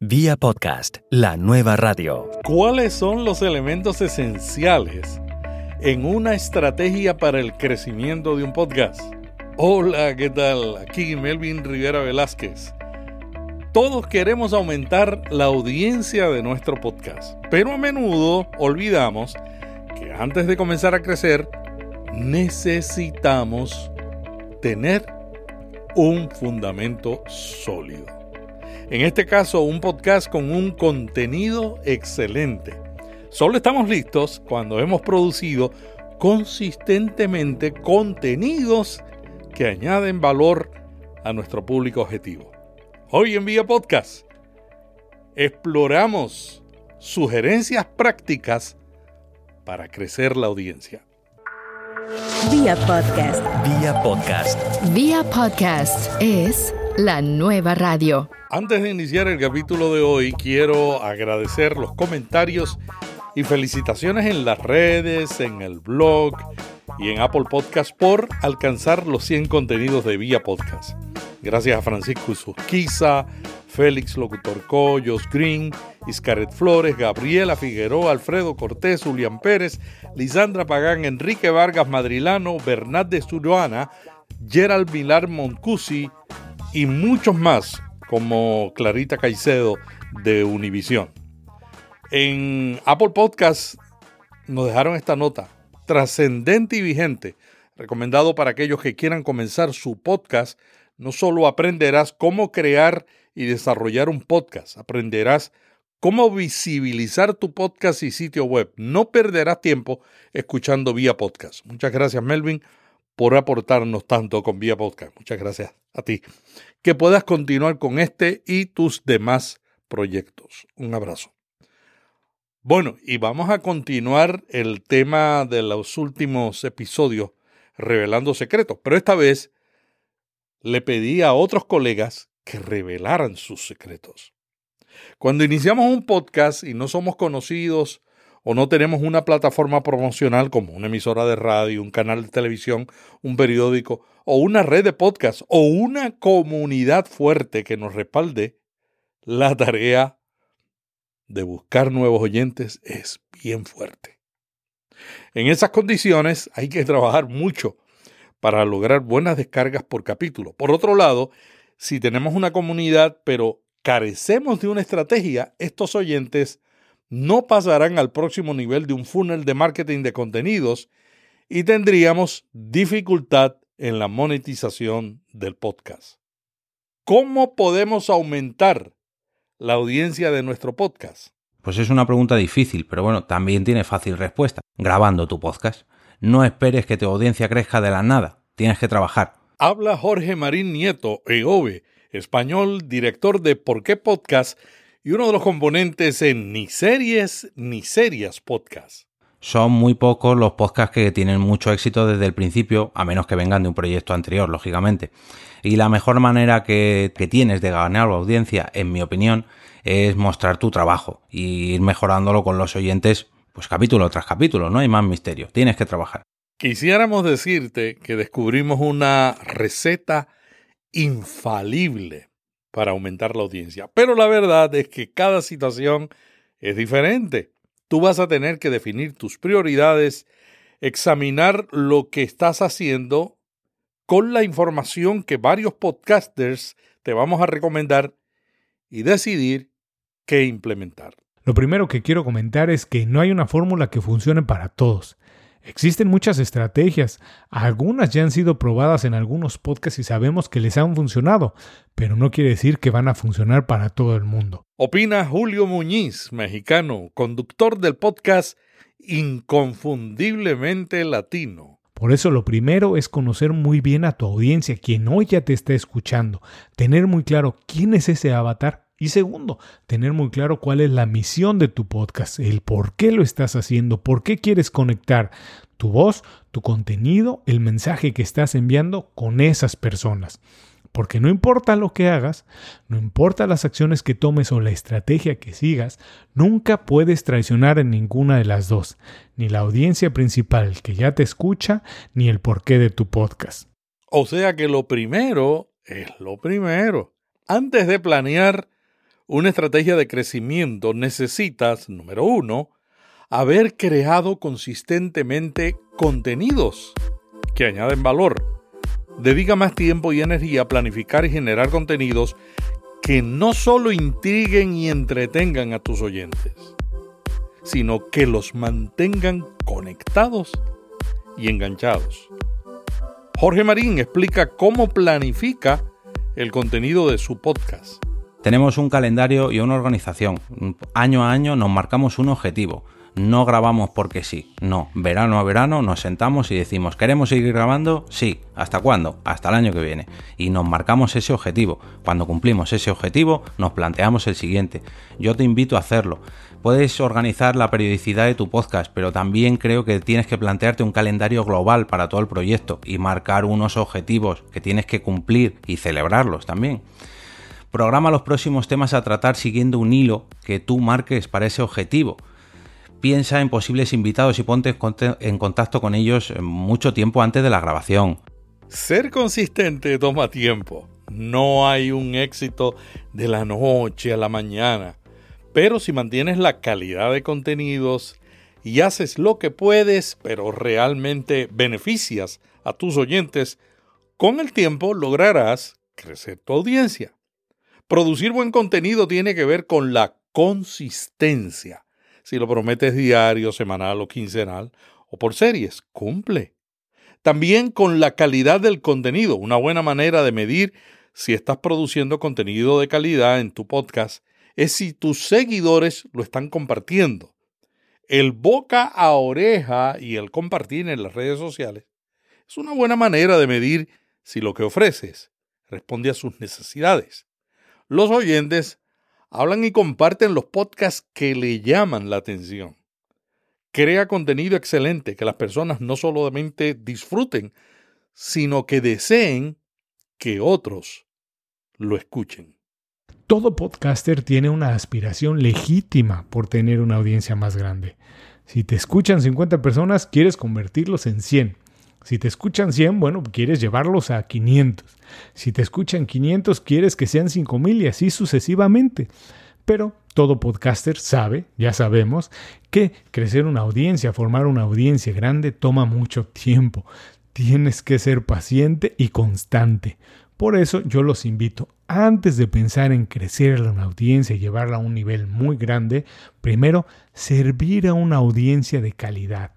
Vía podcast, la nueva radio. ¿Cuáles son los elementos esenciales en una estrategia para el crecimiento de un podcast? Hola, ¿qué tal? Aquí Melvin Rivera Velázquez. Todos queremos aumentar la audiencia de nuestro podcast, pero a menudo olvidamos que antes de comenzar a crecer necesitamos tener un fundamento sólido. En este caso, un podcast con un contenido excelente. Solo estamos listos cuando hemos producido consistentemente contenidos que añaden valor a nuestro público objetivo. Hoy en Vía Podcast exploramos sugerencias prácticas para crecer la audiencia. Vía Podcast. Vía podcast. Vía Podcast es la nueva radio. Antes de iniciar el capítulo de hoy, quiero agradecer los comentarios y felicitaciones en las redes, en el blog y en Apple Podcast por alcanzar los 100 contenidos de Vía Podcast. Gracias a Francisco Susquiza, Félix Locutor Collos Green, Iscaret Flores, Gabriela Figueroa, Alfredo Cortés, Julián Pérez, Lisandra Pagán, Enrique Vargas Madrilano, Bernat de Sturuana, Gerald Vilar Moncusi y muchos más como Clarita Caicedo de Univisión. En Apple Podcast nos dejaron esta nota, trascendente y vigente, recomendado para aquellos que quieran comenzar su podcast. No solo aprenderás cómo crear y desarrollar un podcast, aprenderás cómo visibilizar tu podcast y sitio web. No perderás tiempo escuchando vía podcast. Muchas gracias, Melvin, por aportarnos tanto con vía podcast. Muchas gracias a ti que puedas continuar con este y tus demás proyectos. Un abrazo. Bueno, y vamos a continuar el tema de los últimos episodios revelando secretos, pero esta vez le pedí a otros colegas que revelaran sus secretos. Cuando iniciamos un podcast y no somos conocidos o no tenemos una plataforma promocional como una emisora de radio, un canal de televisión, un periódico o una red de podcast o una comunidad fuerte que nos respalde, la tarea de buscar nuevos oyentes es bien fuerte. En esas condiciones hay que trabajar mucho para lograr buenas descargas por capítulo. Por otro lado, si tenemos una comunidad pero carecemos de una estrategia, estos oyentes no pasarán al próximo nivel de un funnel de marketing de contenidos y tendríamos dificultad en la monetización del podcast. ¿Cómo podemos aumentar la audiencia de nuestro podcast? Pues es una pregunta difícil, pero bueno, también tiene fácil respuesta. Grabando tu podcast. No esperes que tu audiencia crezca de la nada. Tienes que trabajar. Habla Jorge Marín Nieto, EOBE, español, director de Por qué Podcast y uno de los componentes en Ni Series ni Serias Podcast. Son muy pocos los podcasts que tienen mucho éxito desde el principio, a menos que vengan de un proyecto anterior, lógicamente. Y la mejor manera que, que tienes de ganar la audiencia, en mi opinión, es mostrar tu trabajo y ir mejorándolo con los oyentes, pues capítulo tras capítulo, no hay más misterio, tienes que trabajar. Quisiéramos decirte que descubrimos una receta infalible para aumentar la audiencia. Pero la verdad es que cada situación es diferente. Tú vas a tener que definir tus prioridades, examinar lo que estás haciendo con la información que varios podcasters te vamos a recomendar y decidir qué implementar. Lo primero que quiero comentar es que no hay una fórmula que funcione para todos. Existen muchas estrategias, algunas ya han sido probadas en algunos podcasts y sabemos que les han funcionado, pero no quiere decir que van a funcionar para todo el mundo. Opina Julio Muñiz, mexicano, conductor del podcast Inconfundiblemente Latino. Por eso lo primero es conocer muy bien a tu audiencia, quien hoy ya te está escuchando, tener muy claro quién es ese avatar y segundo, tener muy claro cuál es la misión de tu podcast, el por qué lo estás haciendo, por qué quieres conectar tu voz, tu contenido, el mensaje que estás enviando con esas personas. Porque no importa lo que hagas, no importa las acciones que tomes o la estrategia que sigas, nunca puedes traicionar en ninguna de las dos, ni la audiencia principal que ya te escucha, ni el porqué de tu podcast. O sea que lo primero es lo primero. Antes de planear una estrategia de crecimiento necesitas, número uno, haber creado consistentemente contenidos que añaden valor. Dedica más tiempo y energía a planificar y generar contenidos que no solo intriguen y entretengan a tus oyentes, sino que los mantengan conectados y enganchados. Jorge Marín explica cómo planifica el contenido de su podcast. Tenemos un calendario y una organización. Año a año nos marcamos un objetivo no grabamos porque sí. No, verano a verano nos sentamos y decimos, ¿queremos seguir grabando? Sí. ¿Hasta cuándo? Hasta el año que viene. Y nos marcamos ese objetivo. Cuando cumplimos ese objetivo, nos planteamos el siguiente. Yo te invito a hacerlo. Puedes organizar la periodicidad de tu podcast, pero también creo que tienes que plantearte un calendario global para todo el proyecto y marcar unos objetivos que tienes que cumplir y celebrarlos también. Programa los próximos temas a tratar siguiendo un hilo que tú marques para ese objetivo piensa en posibles invitados y ponte en contacto con ellos mucho tiempo antes de la grabación. Ser consistente toma tiempo. No hay un éxito de la noche a la mañana. Pero si mantienes la calidad de contenidos y haces lo que puedes, pero realmente beneficias a tus oyentes, con el tiempo lograrás crecer tu audiencia. Producir buen contenido tiene que ver con la consistencia si lo prometes diario, semanal o quincenal, o por series, cumple. También con la calidad del contenido, una buena manera de medir si estás produciendo contenido de calidad en tu podcast es si tus seguidores lo están compartiendo. El boca a oreja y el compartir en las redes sociales es una buena manera de medir si lo que ofreces responde a sus necesidades. Los oyentes hablan y comparten los podcasts que le llaman la atención. Crea contenido excelente que las personas no solamente disfruten, sino que deseen que otros lo escuchen. Todo podcaster tiene una aspiración legítima por tener una audiencia más grande. Si te escuchan 50 personas, quieres convertirlos en 100. Si te escuchan 100, bueno, quieres llevarlos a 500. Si te escuchan 500, quieres que sean 5000 y así sucesivamente. Pero todo podcaster sabe, ya sabemos, que crecer una audiencia, formar una audiencia grande toma mucho tiempo. Tienes que ser paciente y constante. Por eso yo los invito, antes de pensar en crecer una audiencia y llevarla a un nivel muy grande, primero servir a una audiencia de calidad.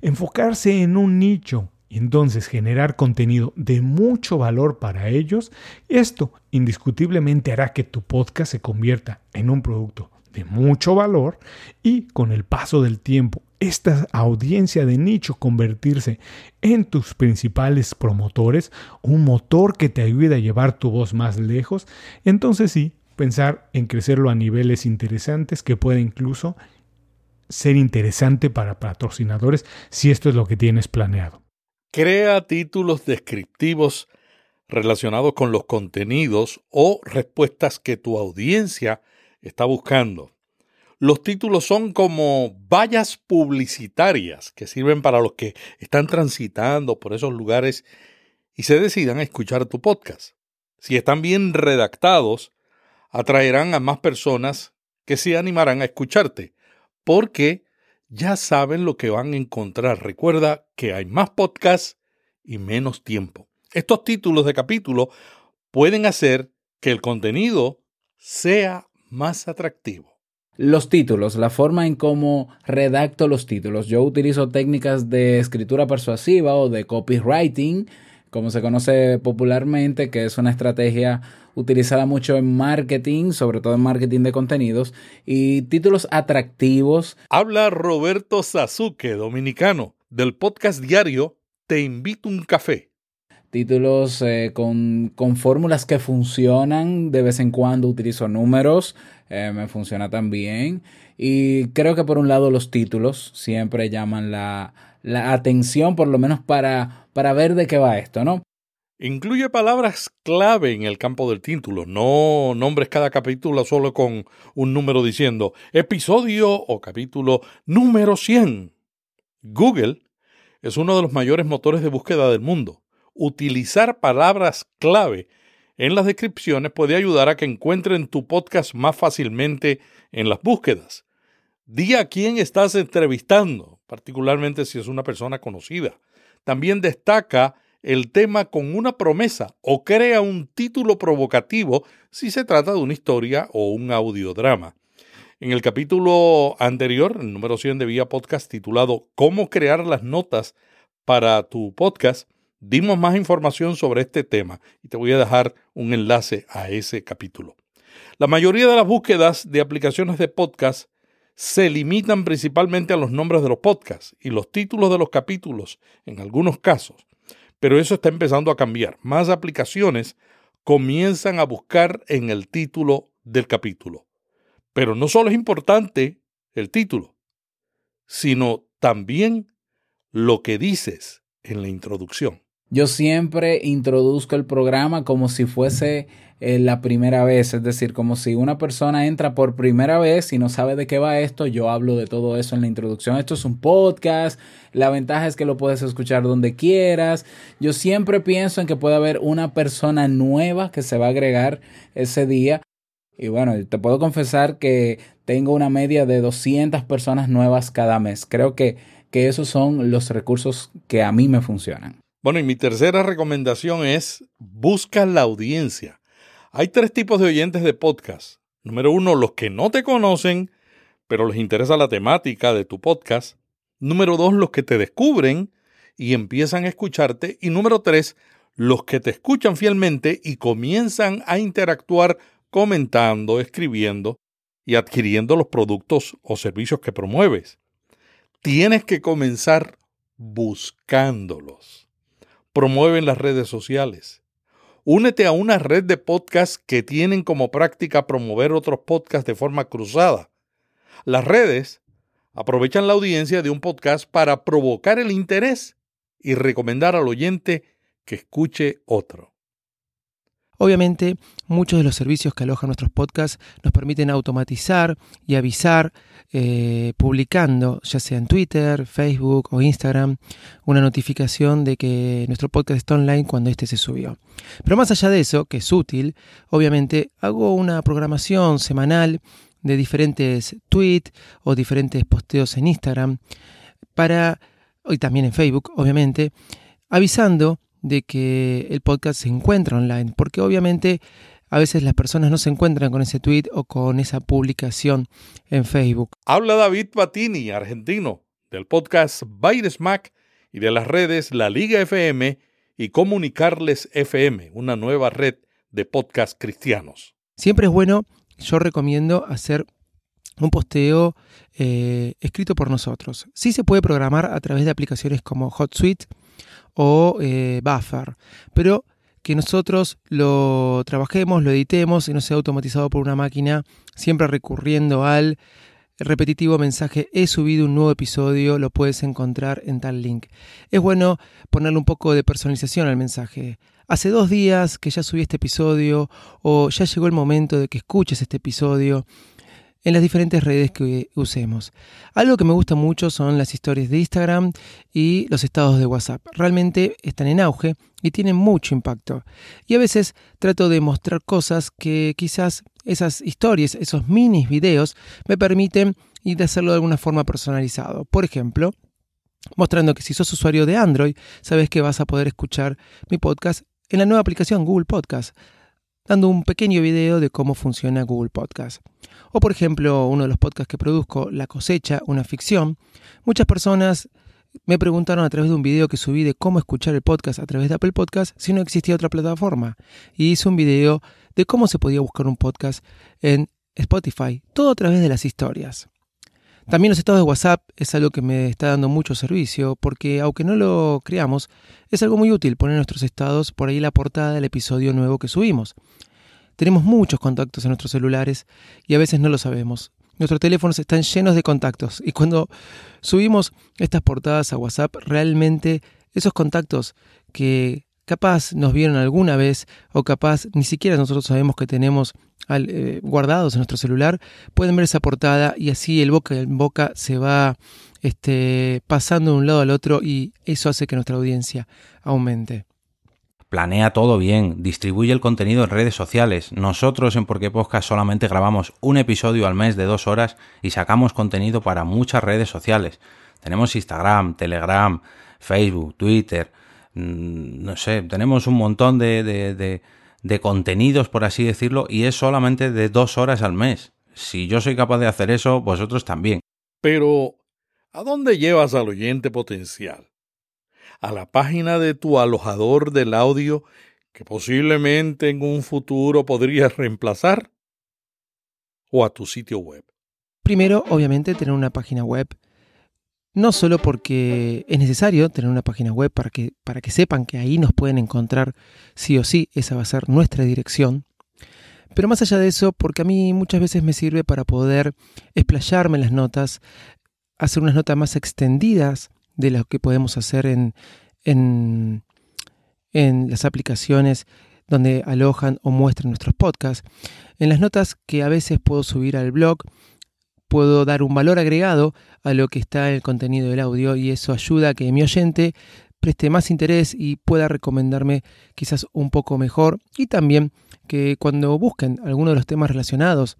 Enfocarse en un nicho, y entonces generar contenido de mucho valor para ellos, esto indiscutiblemente hará que tu podcast se convierta en un producto de mucho valor y con el paso del tiempo esta audiencia de nicho convertirse en tus principales promotores, un motor que te ayude a llevar tu voz más lejos, entonces sí, pensar en crecerlo a niveles interesantes que puede incluso ser interesante para patrocinadores si esto es lo que tienes planeado. Crea títulos descriptivos relacionados con los contenidos o respuestas que tu audiencia está buscando. Los títulos son como vallas publicitarias que sirven para los que están transitando por esos lugares y se decidan a escuchar tu podcast. Si están bien redactados, atraerán a más personas que se animarán a escucharte, porque ya saben lo que van a encontrar. Recuerda que hay más podcasts y menos tiempo. Estos títulos de capítulo pueden hacer que el contenido sea más atractivo. Los títulos, la forma en cómo redacto los títulos. Yo utilizo técnicas de escritura persuasiva o de copywriting, como se conoce popularmente, que es una estrategia utilizada mucho en marketing, sobre todo en marketing de contenidos, y títulos atractivos. Habla Roberto Sasuke, dominicano, del podcast diario Te invito un café. Títulos eh, con, con fórmulas que funcionan, de vez en cuando utilizo números, eh, me funciona también. Y creo que por un lado los títulos siempre llaman la, la atención, por lo menos para, para ver de qué va esto, ¿no? Incluye palabras clave en el campo del título. No nombres cada capítulo solo con un número diciendo episodio o capítulo número 100. Google es uno de los mayores motores de búsqueda del mundo. Utilizar palabras clave en las descripciones puede ayudar a que encuentren tu podcast más fácilmente en las búsquedas. Di a quién estás entrevistando, particularmente si es una persona conocida. También destaca el tema con una promesa o crea un título provocativo si se trata de una historia o un audiodrama. En el capítulo anterior, el número 100 de Vía Podcast, titulado Cómo crear las notas para tu podcast, dimos más información sobre este tema y te voy a dejar un enlace a ese capítulo. La mayoría de las búsquedas de aplicaciones de podcast se limitan principalmente a los nombres de los podcasts y los títulos de los capítulos en algunos casos, pero eso está empezando a cambiar. Más aplicaciones comienzan a buscar en el título del capítulo. Pero no solo es importante el título, sino también lo que dices en la introducción. Yo siempre introduzco el programa como si fuese eh, la primera vez, es decir, como si una persona entra por primera vez y no sabe de qué va esto, yo hablo de todo eso en la introducción. Esto es un podcast, la ventaja es que lo puedes escuchar donde quieras. Yo siempre pienso en que puede haber una persona nueva que se va a agregar ese día y bueno, te puedo confesar que tengo una media de 200 personas nuevas cada mes. Creo que, que esos son los recursos que a mí me funcionan. Bueno, y mi tercera recomendación es busca la audiencia. Hay tres tipos de oyentes de podcast. Número uno, los que no te conocen, pero les interesa la temática de tu podcast. Número dos, los que te descubren y empiezan a escucharte. Y número tres, los que te escuchan fielmente y comienzan a interactuar comentando, escribiendo y adquiriendo los productos o servicios que promueves. Tienes que comenzar buscándolos. Promueve en las redes sociales. Únete a una red de podcasts que tienen como práctica promover otros podcasts de forma cruzada. Las redes aprovechan la audiencia de un podcast para provocar el interés y recomendar al oyente que escuche otro. Obviamente, muchos de los servicios que alojan nuestros podcasts nos permiten automatizar y avisar eh, publicando, ya sea en Twitter, Facebook o Instagram, una notificación de que nuestro podcast está online cuando este se subió. Pero más allá de eso, que es útil, obviamente hago una programación semanal de diferentes tweets o diferentes posteos en Instagram para, y también en Facebook, obviamente, avisando de que el podcast se encuentra online, porque obviamente a veces las personas no se encuentran con ese tweet o con esa publicación en Facebook. Habla David Patini, argentino, del podcast Baires Mac y de las redes La Liga FM y Comunicarles FM, una nueva red de podcast cristianos. Siempre es bueno, yo recomiendo hacer un posteo eh, escrito por nosotros. Sí se puede programar a través de aplicaciones como HotSuite, o eh, buffer, pero que nosotros lo trabajemos, lo editemos y no sea automatizado por una máquina, siempre recurriendo al repetitivo mensaje he subido un nuevo episodio, lo puedes encontrar en tal link. Es bueno ponerle un poco de personalización al mensaje. Hace dos días que ya subí este episodio o ya llegó el momento de que escuches este episodio en las diferentes redes que usemos. Algo que me gusta mucho son las historias de Instagram y los estados de WhatsApp. Realmente están en auge y tienen mucho impacto. Y a veces trato de mostrar cosas que quizás esas historias, esos mini videos, me permiten y de hacerlo de alguna forma personalizado. Por ejemplo, mostrando que si sos usuario de Android, sabes que vas a poder escuchar mi podcast en la nueva aplicación Google Podcast dando un pequeño video de cómo funciona Google Podcast. O por ejemplo, uno de los podcasts que produzco, La cosecha, una ficción, muchas personas me preguntaron a través de un video que subí de cómo escuchar el podcast a través de Apple Podcast si no existía otra plataforma. Y hice un video de cómo se podía buscar un podcast en Spotify, todo a través de las historias. También los estados de WhatsApp es algo que me está dando mucho servicio porque aunque no lo creamos, es algo muy útil poner nuestros estados por ahí la portada del episodio nuevo que subimos. Tenemos muchos contactos en nuestros celulares y a veces no lo sabemos. Nuestros teléfonos están llenos de contactos y cuando subimos estas portadas a WhatsApp, realmente esos contactos que capaz nos vieron alguna vez o capaz ni siquiera nosotros sabemos que tenemos eh, guardados en nuestro celular, pueden ver esa portada y así el boca en boca se va este, pasando de un lado al otro y eso hace que nuestra audiencia aumente. Planea todo bien, distribuye el contenido en redes sociales. Nosotros en Porque Podcast solamente grabamos un episodio al mes de dos horas y sacamos contenido para muchas redes sociales. Tenemos Instagram, Telegram, Facebook, Twitter, mm, no sé, tenemos un montón de, de, de, contenidos, por así decirlo, y es solamente de dos horas al mes. Si yo soy capaz de hacer eso, vosotros también. Pero, ¿a dónde llevas al oyente potencial? ¿A la página de tu alojador del audio que posiblemente en un futuro podrías reemplazar? ¿O a tu sitio web? Primero, obviamente, tener una página web no solo porque es necesario tener una página web para que, para que sepan que ahí nos pueden encontrar sí o sí, esa va a ser nuestra dirección, pero más allá de eso, porque a mí muchas veces me sirve para poder explayarme las notas, hacer unas notas más extendidas de lo que podemos hacer en, en, en las aplicaciones donde alojan o muestran nuestros podcasts. En las notas que a veces puedo subir al blog, puedo dar un valor agregado a lo que está en el contenido del audio y eso ayuda a que mi oyente preste más interés y pueda recomendarme quizás un poco mejor y también que cuando busquen alguno de los temas relacionados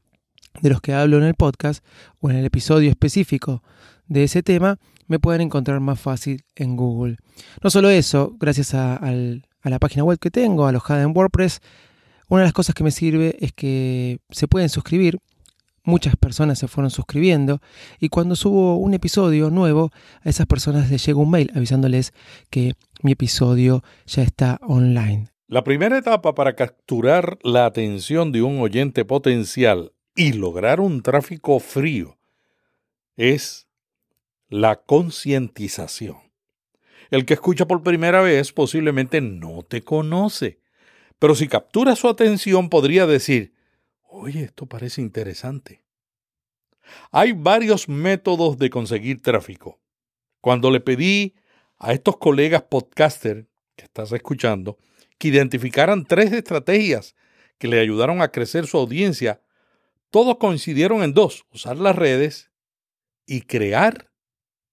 de los que hablo en el podcast o en el episodio específico de ese tema, me puedan encontrar más fácil en Google. No solo eso, gracias a, a la página web que tengo, alojada en WordPress, una de las cosas que me sirve es que se pueden suscribir muchas personas se fueron suscribiendo y cuando subo un episodio nuevo, a esas personas les llega un mail avisándoles que mi episodio ya está online. La primera etapa para capturar la atención de un oyente potencial y lograr un tráfico frío es la concientización. El que escucha por primera vez posiblemente no te conoce, pero si captura su atención podría decir, Oye, esto parece interesante. Hay varios métodos de conseguir tráfico. Cuando le pedí a estos colegas podcaster que estás escuchando que identificaran tres estrategias que le ayudaron a crecer su audiencia, todos coincidieron en dos, usar las redes y crear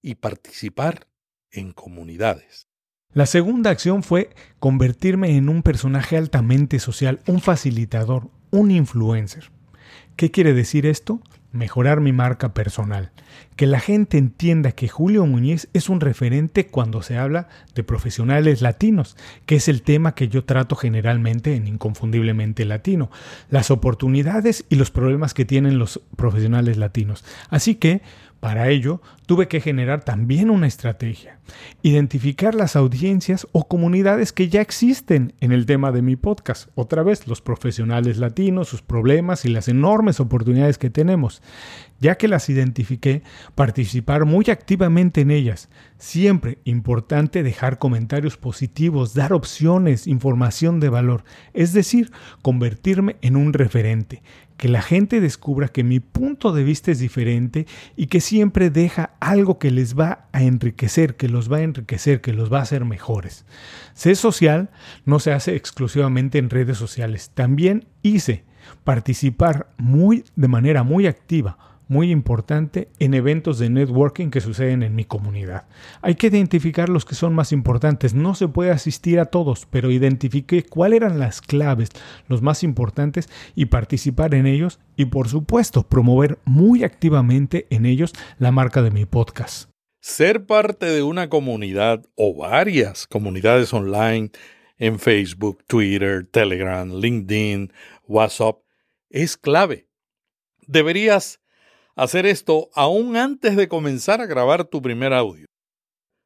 y participar en comunidades. La segunda acción fue convertirme en un personaje altamente social, un facilitador, un influencer. ¿Qué quiere decir esto? Mejorar mi marca personal. Que la gente entienda que Julio Muñiz es un referente cuando se habla de profesionales latinos, que es el tema que yo trato generalmente en Inconfundiblemente Latino, las oportunidades y los problemas que tienen los profesionales latinos. Así que para ello, tuve que generar también una estrategia, identificar las audiencias o comunidades que ya existen en el tema de mi podcast, otra vez los profesionales latinos, sus problemas y las enormes oportunidades que tenemos, ya que las identifiqué, participar muy activamente en ellas. Siempre importante dejar comentarios positivos, dar opciones, información de valor, es decir, convertirme en un referente, que la gente descubra que mi punto de vista es diferente y que siempre deja algo que les va a enriquecer, que los va a enriquecer, que los va a hacer mejores. Ser social no se hace exclusivamente en redes sociales, también hice participar muy de manera muy activa muy importante en eventos de networking que suceden en mi comunidad. Hay que identificar los que son más importantes. No se puede asistir a todos, pero identifique cuáles eran las claves, los más importantes y participar en ellos y por supuesto promover muy activamente en ellos la marca de mi podcast. Ser parte de una comunidad o varias comunidades online en Facebook, Twitter, Telegram, LinkedIn, WhatsApp es clave. Deberías hacer esto aún antes de comenzar a grabar tu primer audio.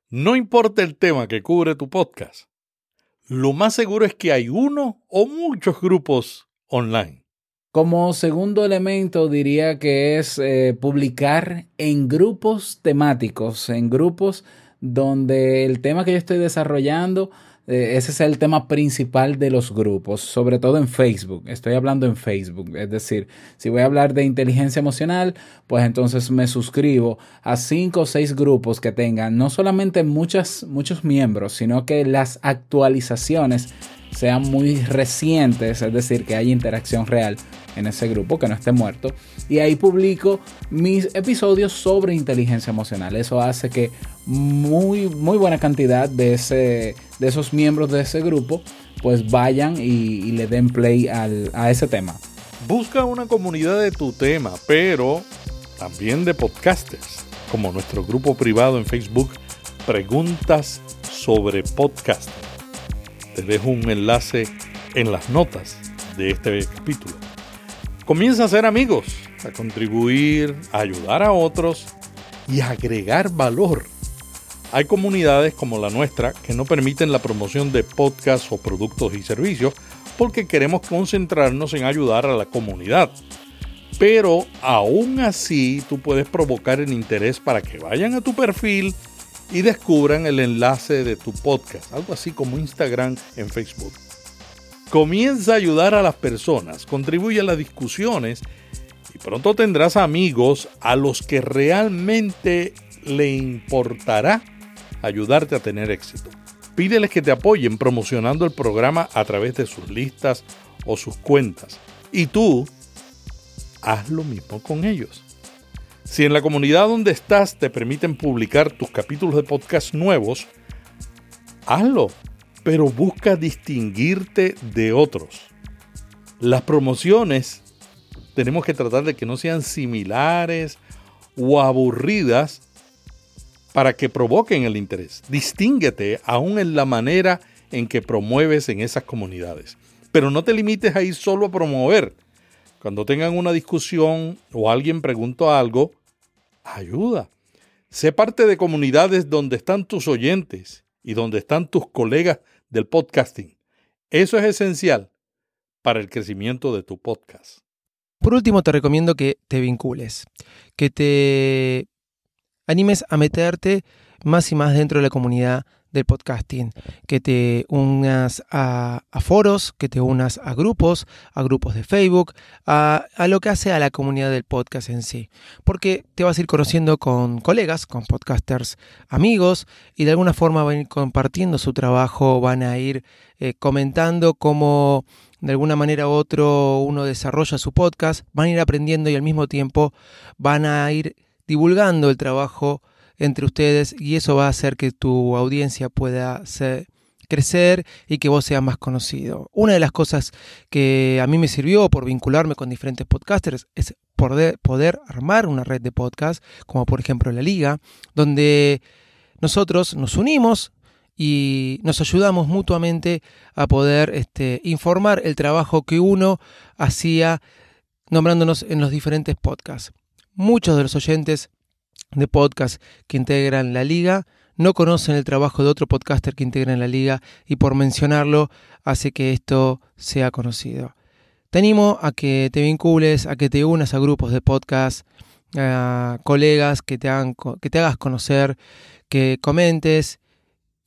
No importa el tema que cubre tu podcast, lo más seguro es que hay uno o muchos grupos online. Como segundo elemento diría que es eh, publicar en grupos temáticos, en grupos donde el tema que yo estoy desarrollando ese es el tema principal de los grupos, sobre todo en Facebook. Estoy hablando en Facebook. Es decir, si voy a hablar de inteligencia emocional, pues entonces me suscribo a cinco o seis grupos que tengan no solamente muchos miembros, sino que las actualizaciones sean muy recientes, es decir, que haya interacción real en ese grupo, que no esté muerto. Y ahí publico mis episodios sobre inteligencia emocional. Eso hace que muy, muy buena cantidad de, ese, de esos miembros de ese grupo pues vayan y, le den play al, a ese tema. Busca una comunidad de tu tema, pero también de podcasters, como nuestro grupo privado en Facebook, Preguntas sobre Podcast. Te dejo un enlace en las notas de este capítulo. Comienza a ser amigos, a contribuir, a ayudar a otros y a agregar valor. Hay comunidades como la nuestra que no permiten la promoción de podcasts o productos y servicios porque queremos concentrarnos en ayudar a la comunidad. Pero aún así tú puedes provocar el interés para que vayan a tu perfil y descubran el enlace de tu podcast, algo así como Instagram en Facebook. Comienza a ayudar a las personas, contribuye a las discusiones y pronto tendrás amigos a los que realmente le importará ayudarte a tener éxito. Pídeles que te apoyen promocionando el programa a través de sus listas o sus cuentas. Y tú, haz lo mismo con ellos. Si en la comunidad donde estás te permiten publicar tus capítulos de podcast nuevos, hazlo, pero busca distinguirte de otros. Las promociones tenemos que tratar de que no sean similares o aburridas para que provoquen el interés. Distínguete aún en la manera en que promueves en esas comunidades. Pero no te limites a ir solo a promover. Cuando tengan una discusión o alguien pregunta algo, ayuda. Sé parte de comunidades donde están tus oyentes y donde están tus colegas del podcasting. Eso es esencial para el crecimiento de tu podcast. Por último, te recomiendo que te vincules, que te animes a meterte más y más dentro de la comunidad del podcasting, que te unas a, foros, que te unas a grupos, a grupos de Facebook, a, lo que hace a la comunidad del podcast en sí. Porque te vas a ir conociendo con colegas, con podcasters amigos, y de alguna forma van a ir compartiendo su trabajo, van a ir eh, comentando cómo de alguna manera u otro uno desarrolla su podcast, van a ir aprendiendo y al mismo tiempo van a ir divulgando el trabajo entre ustedes y eso va a hacer que tu audiencia pueda crecer y que vos seas más conocido. Una de las cosas que a mí me sirvió por vincularme con diferentes podcasters es poder, poder armar una red de podcast, como por ejemplo la Liga, donde nosotros nos unimos y nos ayudamos mutuamente a poder este, informar el trabajo que uno hacía nombrándonos en los diferentes podcasts. Muchos de los oyentes de podcast que integran la liga no conocen el trabajo de otro podcaster que integra en la liga y por mencionarlo hace que esto sea conocido. Te animo a que te vincules, a que te unas a grupos de podcast, a colegas que te, que te hagas conocer, que comentes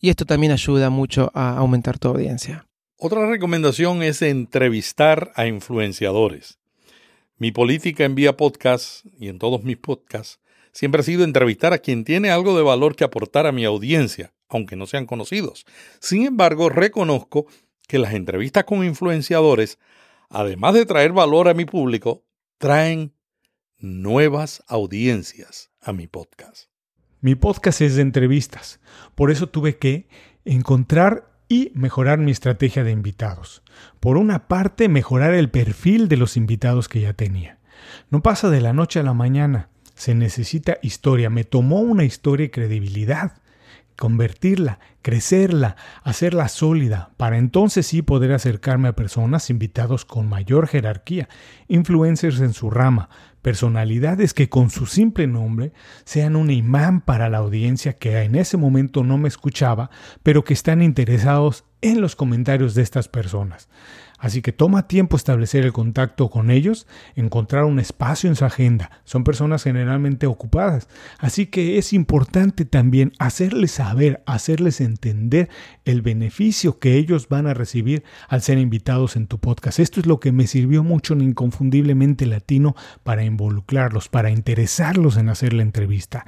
y esto también ayuda mucho a aumentar tu audiencia. Otra recomendación es entrevistar a influenciadores. Mi política en vía podcast y en todos mis podcasts siempre ha sido entrevistar a quien tiene algo de valor que aportar a mi audiencia, aunque no sean conocidos. Sin embargo, reconozco que las entrevistas con influenciadores, además de traer valor a mi público, traen nuevas audiencias a mi podcast. Mi podcast es de entrevistas, por eso tuve que encontrar y mejorar mi estrategia de invitados. Por una parte, mejorar el perfil de los invitados que ya tenía. No pasa de la noche a la mañana se necesita historia. Me tomó una historia y credibilidad. Convertirla, crecerla, hacerla sólida, para entonces sí poder acercarme a personas invitados con mayor jerarquía, influencers en su rama, personalidades que con su simple nombre sean un imán para la audiencia que en ese momento no me escuchaba, pero que están interesados en los comentarios de estas personas. Así que toma tiempo establecer el contacto con ellos, encontrar un espacio en su agenda. Son personas generalmente ocupadas. Así que es importante también hacerles saber, hacerles entender el beneficio que ellos van a recibir al ser invitados en tu podcast. Esto es lo que me sirvió mucho en Inconfundiblemente Latino para involucrarlos, para interesarlos en hacer la entrevista.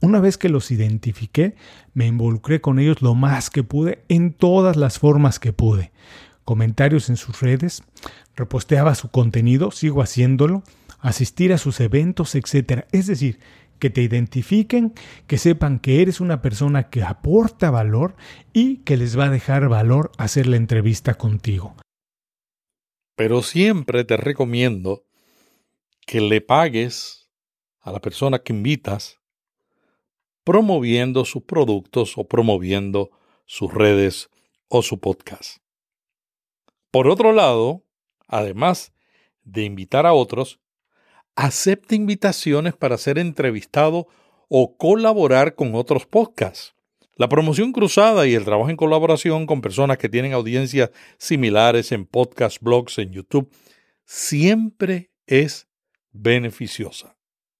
Una vez que los identifiqué, me involucré con ellos lo más que pude en todas las formas que pude comentarios en sus redes, reposteaba su contenido, sigo haciéndolo, asistir a sus eventos, etc. Es decir, que te identifiquen, que sepan que eres una persona que aporta valor y que les va a dejar valor hacer la entrevista contigo. Pero siempre te recomiendo que le pagues a la persona que invitas promoviendo sus productos o promoviendo sus redes o su podcast. Por otro lado, además de invitar a otros, acepta invitaciones para ser entrevistado o colaborar con otros podcasts. La promoción cruzada y el trabajo en colaboración con personas que tienen audiencias similares en podcasts, blogs, en YouTube, siempre es beneficiosa.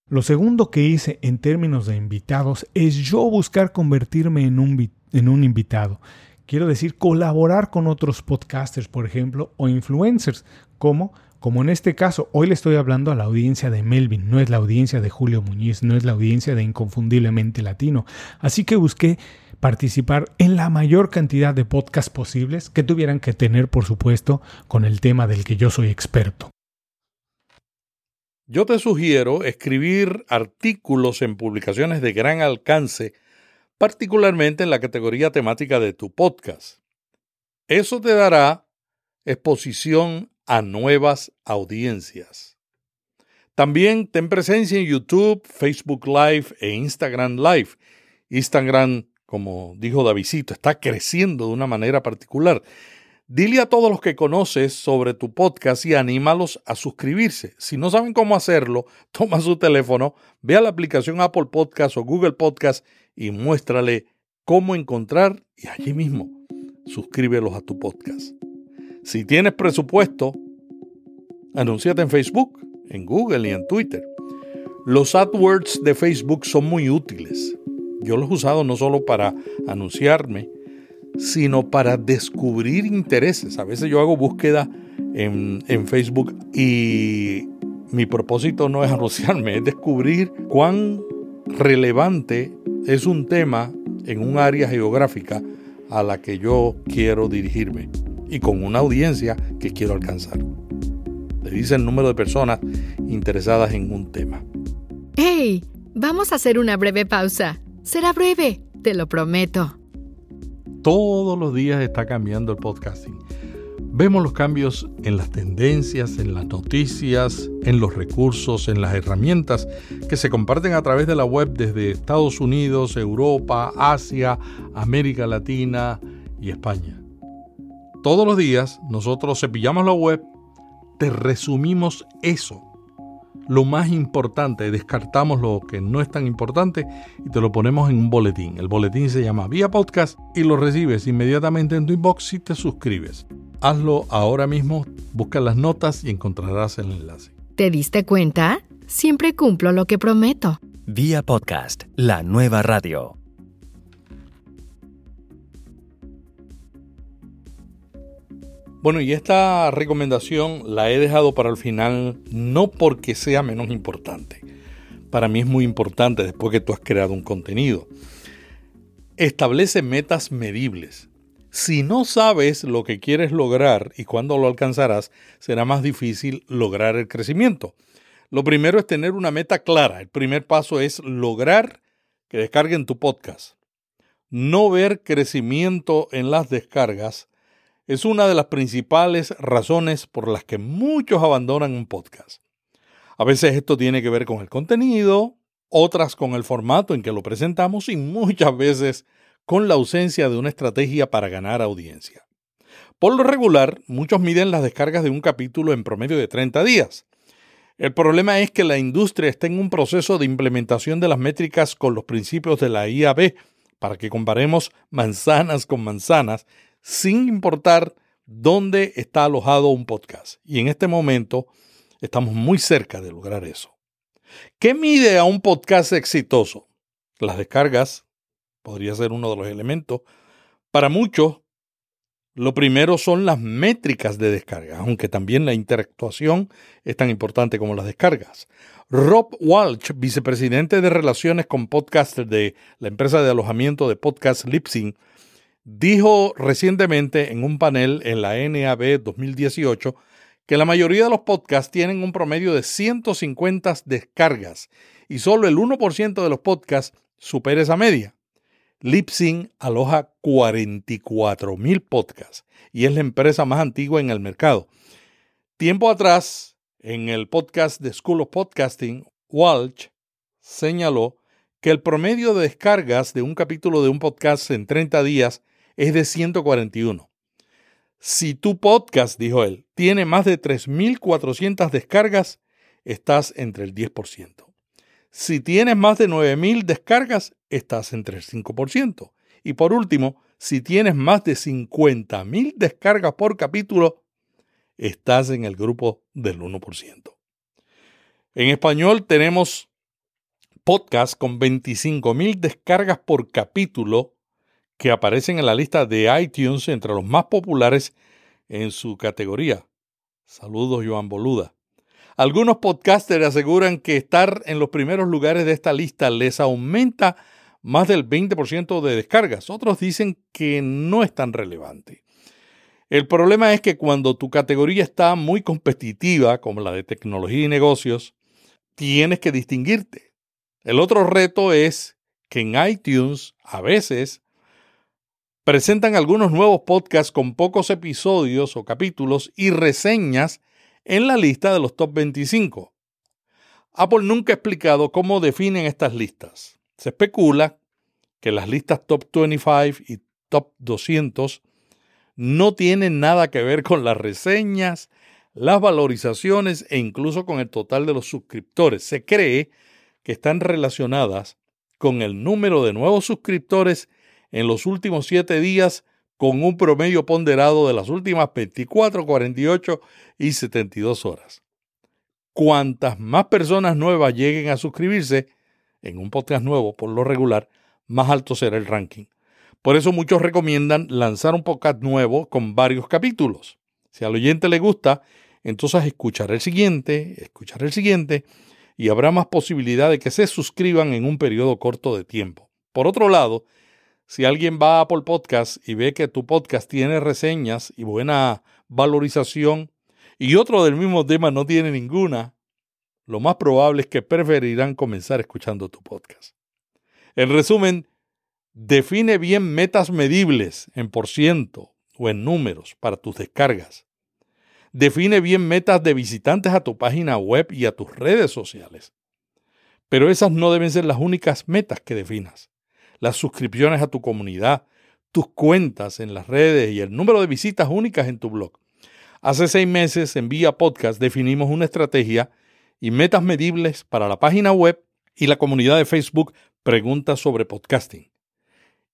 Lo segundo que hice en términos de invitados es yo buscar convertirme en un, en un invitado. Quiero decir, colaborar con otros podcasters, por ejemplo, o influencers, como como en este caso, hoy le estoy hablando a la audiencia de Melvin, no es la audiencia de Julio Muñiz, no es la audiencia de Inconfundiblemente Latino. Así que busqué participar en la mayor cantidad de podcasts posibles que tuvieran que tener, por supuesto, con el tema del que yo soy experto. Yo te sugiero escribir artículos en publicaciones de gran alcance, particularmente en la categoría temática de tu podcast. Eso te dará exposición a nuevas audiencias. También ten presencia en YouTube, Facebook Live e Instagram Live. Instagram, como dijo Davidito, está creciendo de una manera particular. Dile a todos los que conoces sobre tu podcast y anímalos a suscribirse. Si no saben cómo hacerlo, toma su teléfono, ve a la aplicación Apple Podcast o Google Podcast y muéstrale cómo encontrar y allí mismo suscríbelos a tu podcast. Si tienes presupuesto, anúnciate en Facebook, en Google y en Twitter. Los AdWords de Facebook son muy útiles. Yo los he usado no solo para anunciarme, sino para descubrir intereses. A veces yo hago búsqueda en, Facebook y mi propósito no es anunciarme, es descubrir cuán relevante es un tema en un área geográfica a la que yo quiero dirigirme y con una audiencia que quiero alcanzar. Le dice el número de personas interesadas en un tema. ¡Hey! Vamos a hacer una breve pausa. Será breve, te lo prometo todos los días está cambiando el podcasting. Vemos los cambios en las tendencias, en las noticias, en los recursos, en las herramientas que se comparten a través de la web desde Estados Unidos, Europa, Asia, América Latina y España. Todos los días nosotros cepillamos la web, te resumimos eso lo más importante, descartamos lo que no es tan importante y te lo ponemos en un boletín. El boletín se llama Vía Podcast y lo recibes inmediatamente en tu inbox si te suscribes. Hazlo ahora mismo, busca las notas y encontrarás el enlace. ¿Te diste cuenta? Siempre cumplo lo que prometo. Vía Podcast, la nueva radio. Bueno, y esta recomendación la he dejado para el final no porque sea menos importante. Para mí es muy importante después que tú has creado un contenido. Establece metas medibles. Si no sabes lo que quieres lograr y cuándo lo alcanzarás, será más difícil lograr el crecimiento. Lo primero es tener una meta clara. El primer paso es lograr que descarguen tu podcast. No ver crecimiento en las descargas es una de las principales razones por las que muchos abandonan un podcast. A veces esto tiene que ver con el contenido, otras con el formato en que lo presentamos y muchas veces con la ausencia de una estrategia para ganar audiencia. Por lo regular, muchos miden las descargas de un capítulo en promedio de 30 días. El problema es que la industria está en un proceso de implementación de las métricas con los principios de la IAB para que comparemos manzanas con manzanas sin importar dónde está alojado un podcast. Y en este momento estamos muy cerca de lograr eso. ¿Qué mide a un podcast exitoso? Las descargas podría ser uno de los elementos. Para muchos, lo primero son las métricas de descarga, aunque también la interactuación es tan importante como las descargas. Rob Walsh, vicepresidente de relaciones con podcasters de la empresa de alojamiento de podcast Lipsyn, dijo recientemente en un panel en la NAB 2018 que la mayoría de los podcasts tienen un promedio de 150 descargas y solo el 1% de los podcasts supera esa media. Lipsyn aloja 44.000 podcasts y es la empresa más antigua en el mercado. Tiempo atrás, en el podcast de School of Podcasting, Walsh señaló que el promedio de descargas de un capítulo de un podcast en 30 días es de 141. Si tu podcast, dijo él, tiene más de 3.400 descargas, estás entre el 10%. Si tienes más de 9.000 descargas, estás entre el 5%. Y por último, si tienes más de 50.000 descargas por capítulo, estás en el grupo del 1%. En español tenemos podcast con 25.000 descargas por capítulo que aparecen en la lista de iTunes entre los más populares en su categoría. Saludos, Joan Boluda. Algunos podcasters aseguran que estar en los primeros lugares de esta lista les aumenta más del 20% de descargas. Otros dicen que no es tan relevante. El problema es que cuando tu categoría está muy competitiva, como la de tecnología y negocios, tienes que distinguirte. El otro reto es que en iTunes a veces presentan algunos nuevos podcasts con pocos episodios o capítulos y reseñas en la lista de los top 25. Apple nunca ha explicado cómo definen estas listas. Se especula que las listas top 25 y top 200 no tienen nada que ver con las reseñas, las valorizaciones e incluso con el total de los suscriptores. Se cree que están relacionadas con el número de nuevos suscriptores en los últimos siete días con un promedio ponderado de las últimas 24, 48 y 72 horas. Cuantas más personas nuevas lleguen a suscribirse en un podcast nuevo, por lo regular, más alto será el ranking. Por eso muchos recomiendan lanzar un podcast nuevo con varios capítulos. Si al oyente le gusta, entonces escuchará el siguiente, escuchará el siguiente, y habrá más posibilidad de que se suscriban en un periodo corto de tiempo. Por otro lado, si alguien va Apple Podcast y ve que tu podcast tiene reseñas y buena valorización y otro del mismo tema no tiene ninguna, lo más probable es que preferirán comenzar escuchando tu podcast. En resumen, define bien metas medibles en por ciento o en números para tus descargas. Define bien metas de visitantes a tu página web y a tus redes sociales. Pero esas no deben ser las únicas metas que definas las suscripciones a tu comunidad, tus cuentas en las redes y el número de visitas únicas en tu blog. Hace seis meses en Vía Podcast definimos una estrategia y metas medibles para la página web y la comunidad de Facebook Preguntas sobre Podcasting.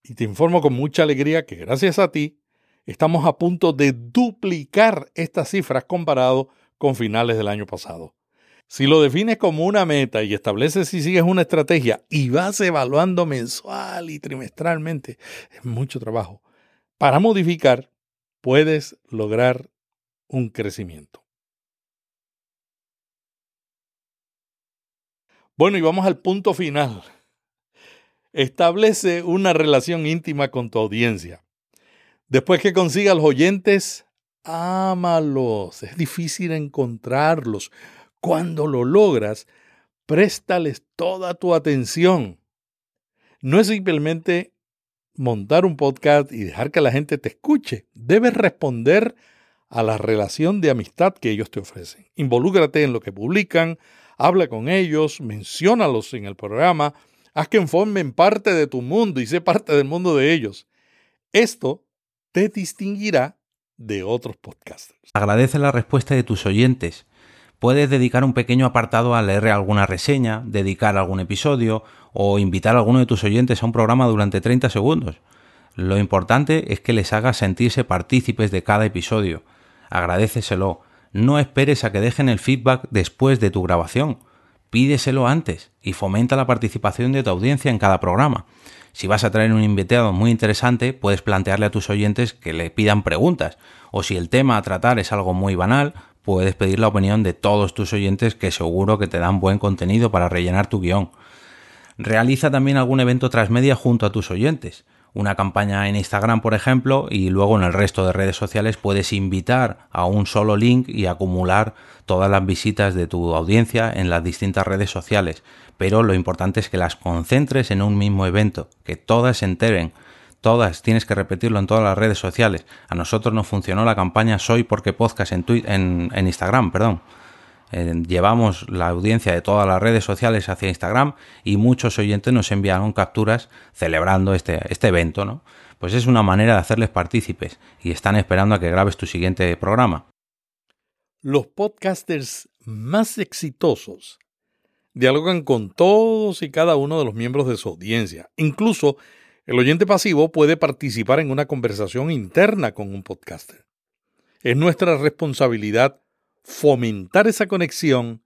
Y te informo con mucha alegría que gracias a ti estamos a punto de duplicar estas cifras comparado con finales del año pasado. Si lo defines como una meta y estableces si sigues una estrategia y vas evaluando mensual y trimestralmente, es mucho trabajo. Para modificar, puedes lograr un crecimiento. Bueno, y vamos al punto final. Establece una relación íntima con tu audiencia. Después que consigas los oyentes, ámalos. Es difícil encontrarlos cuando lo logras, préstales toda tu atención. No es simplemente montar un podcast y dejar que la gente te escuche. Debes responder a la relación de amistad que ellos te ofrecen. Involúcrate en lo que publican, habla con ellos, menciónalos en el programa, haz que formen parte de tu mundo y sé parte del mundo de ellos. Esto te distinguirá de otros podcasters. Agradece la respuesta de tus oyentes Puedes dedicar un pequeño apartado a leer alguna reseña, dedicar algún episodio o invitar a alguno de tus oyentes a un programa durante 30 segundos. Lo importante es que les hagas sentirse partícipes de cada episodio. Agradeceselo. No esperes a que dejen el feedback después de tu grabación. Pídeselo antes y fomenta la participación de tu audiencia en cada programa. Si vas a traer un invitado muy interesante, puedes plantearle a tus oyentes que le pidan preguntas. O si el tema a tratar es algo muy banal, puedes pedir la opinión de todos tus oyentes que seguro que te dan buen contenido para rellenar tu guion. Realiza también algún evento transmedia junto a tus oyentes. una campaña en Instagram, por ejemplo, y luego en el resto de redes sociales puedes invitar a un solo link y acumular todas las visitas de tu audiencia en las distintas redes sociales. Pero lo importante es que las concentres en un mismo evento, que todas se enteren. Todas, tienes que repetirlo en todas las redes sociales. A nosotros nos funcionó la campaña Soy porque podcast en, en, en Instagram, perdón. Eh, llevamos la audiencia de todas las redes sociales hacia Instagram y muchos oyentes nos enviaron capturas celebrando este, este evento, ¿no? Pues es una manera de hacerles partícipes y están esperando a que grabes tu siguiente programa. Los podcasters más exitosos dialogan con todos y cada uno de los miembros de su audiencia. Incluso el oyente pasivo puede participar en una conversación interna con un podcaster. Es nuestra responsabilidad fomentar esa conexión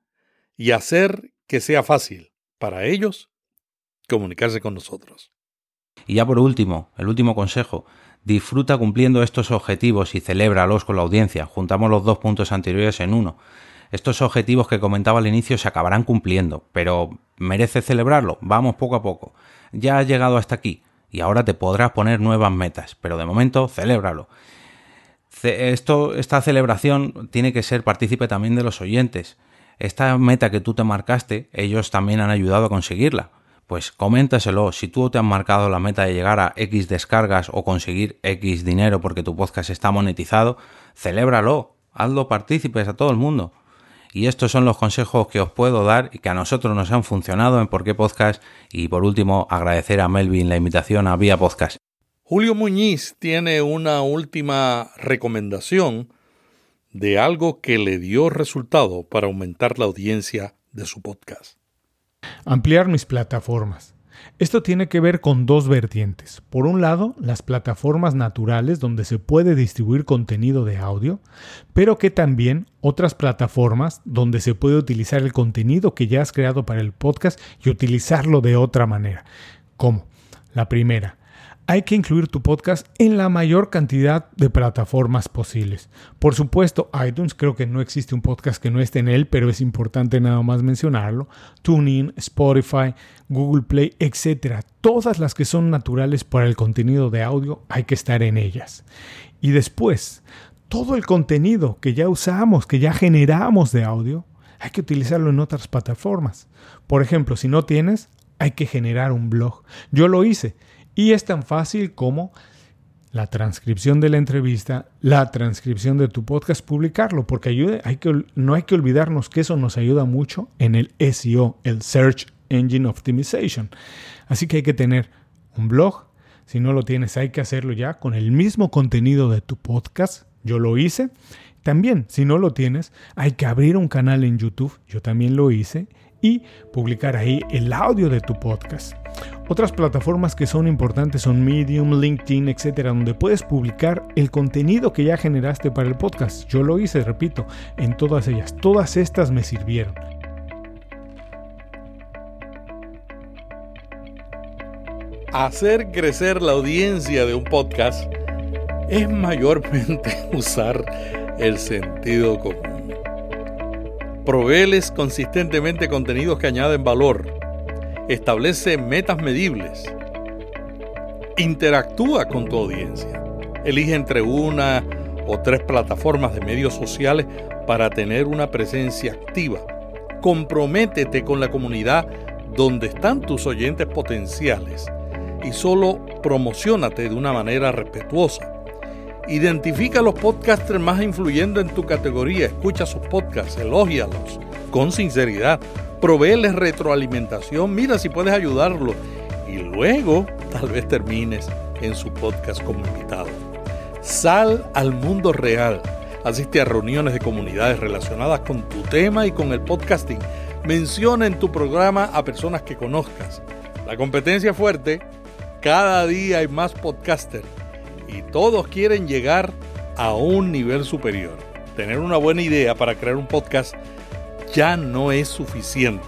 y hacer que sea fácil para ellos comunicarse con nosotros. Y ya por último, el último consejo, disfruta cumpliendo estos objetivos y celébralos con la audiencia. Juntamos los dos puntos anteriores en uno. Estos objetivos que comentaba al inicio se acabarán cumpliendo, pero ¿merece celebrarlo? Vamos poco a poco. Ya has llegado hasta aquí y ahora te podrás poner nuevas metas, pero de momento celébralo esto, esta celebración tiene que ser partícipe también de los oyentes. Esta meta que tú te marcaste, ellos también han ayudado a conseguirla. Pues coméntaselo, si tú te has marcado la meta de llegar a X descargas o conseguir X dinero porque tu podcast está monetizado, celébralo, hazlo partícipes a todo el mundo. Y estos son los consejos que os puedo dar y que a nosotros nos han funcionado en Por qué Podcast. Y por último, agradecer a Melvin la invitación a Vía Podcast. Julio Muñiz tiene una última recomendación de algo que le dio resultado para aumentar la audiencia de su podcast. Ampliar mis plataformas. Esto tiene que ver con dos vertientes. Por un lado, las plataformas naturales donde se puede distribuir contenido de audio, pero que también otras plataformas donde se puede utilizar el contenido que ya has creado para el podcast y utilizarlo de otra manera. ¿Cómo? La primera, hay que incluir tu podcast en la mayor cantidad de plataformas posibles. Por supuesto, iTunes, creo que no existe un podcast que no esté en él, pero es importante nada más mencionarlo. TuneIn, Spotify, Google Play, etc. Todas las que son naturales para el contenido de audio, hay que estar en ellas. Y después, todo el contenido que ya usamos, que ya generamos de audio, hay que utilizarlo en otras plataformas. Por ejemplo, si no tienes, hay que generar un blog. Yo lo hice y es tan fácil como la transcripción de la entrevista, la transcripción de tu podcast, publicarlo, porque ayude, hay que, no hay que olvidarnos que eso nos ayuda mucho en el SEO, el Search Engine Optimization. Así que hay que tener un blog, si no lo tienes hay que hacerlo ya con el mismo contenido de tu podcast, yo lo hice. También, si no lo tienes, hay que abrir un canal en YouTube, yo también lo hice, y publicar ahí el audio de tu podcast. Otras plataformas que son importantes son Medium, LinkedIn, etcétera, donde puedes publicar el contenido que ya generaste para el podcast. Yo lo hice, repito, en todas ellas. Todas estas me sirvieron. Hacer crecer la audiencia de un podcast es mayormente usar el sentido común. Proveeles consistentemente contenidos que añaden valor establece metas medibles, interactúa con tu audiencia, elige entre una o tres plataformas de medios sociales para tener una presencia activa, comprométete con la comunidad donde están tus oyentes potenciales y solo promocionate de una manera respetuosa. Identifica a los podcasters más influyentes en tu categoría, escucha sus podcasts, elógialos con sinceridad, proveeles retroalimentación, mira si puedes ayudarlo y luego tal vez termines en su podcast como invitado. Sal al mundo real, asiste a reuniones de comunidades relacionadas con tu tema y con el podcasting. Menciona en tu programa a personas que conozcas. La competencia es fuerte, cada día hay más podcasters y todos quieren llegar a un nivel superior. Tener una buena idea para crear un podcast ya no es suficiente.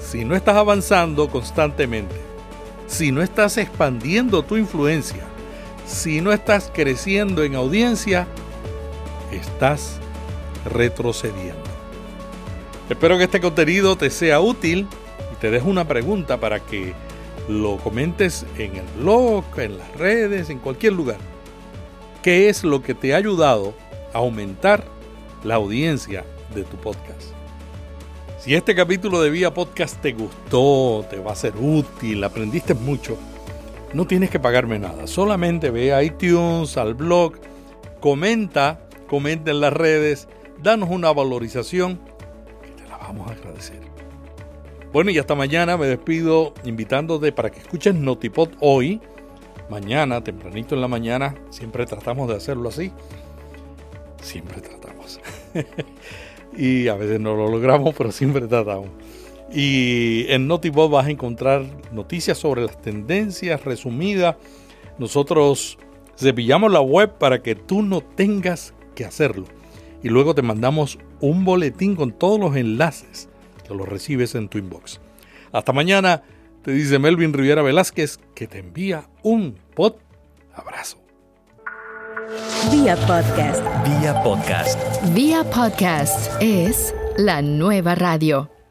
Si no estás avanzando constantemente, si no estás expandiendo tu influencia, si no estás creciendo en audiencia, estás retrocediendo. Espero que este contenido te sea útil y te dejo una pregunta para que lo comentes en el blog, en las redes, en cualquier lugar. ¿Qué es lo que te ha ayudado a aumentar la audiencia de tu podcast? Si este capítulo de Vía Podcast te gustó, te va a ser útil, aprendiste mucho, no tienes que pagarme nada. Solamente ve a iTunes, al blog, comenta, comenta en las redes, danos una valorización que te la vamos a agradecer. Bueno, y hasta mañana me despido invitándote para que escuches Notipod hoy. Mañana, tempranito en la mañana, siempre tratamos de hacerlo así. Siempre tratamos. y a veces no lo logramos, pero siempre tratamos. Y en Notipod vas a encontrar noticias sobre las tendencias resumidas. Nosotros cepillamos la web para que tú no tengas que hacerlo. Y luego te mandamos un boletín con todos los enlaces lo recibes en tu inbox. Hasta mañana, te dice Melvin Riviera Velázquez, que te envía un pod abrazo. Vía podcast. Vía podcast. Vía podcast es la nueva radio.